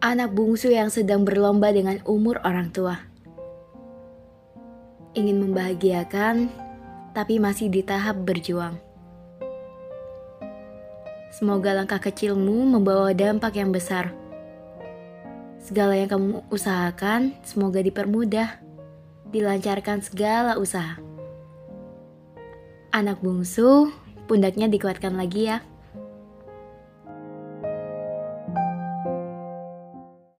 anak bungsu yang sedang berlomba dengan umur orang tua. Ingin membahagiakan, tapi masih di tahap berjuang. Semoga langkah kecilmu membawa dampak yang besar. Segala yang kamu usahakan, semoga dipermudah, dilancarkan segala usaha. Anak bungsu, pundaknya dikuatkan lagi ya.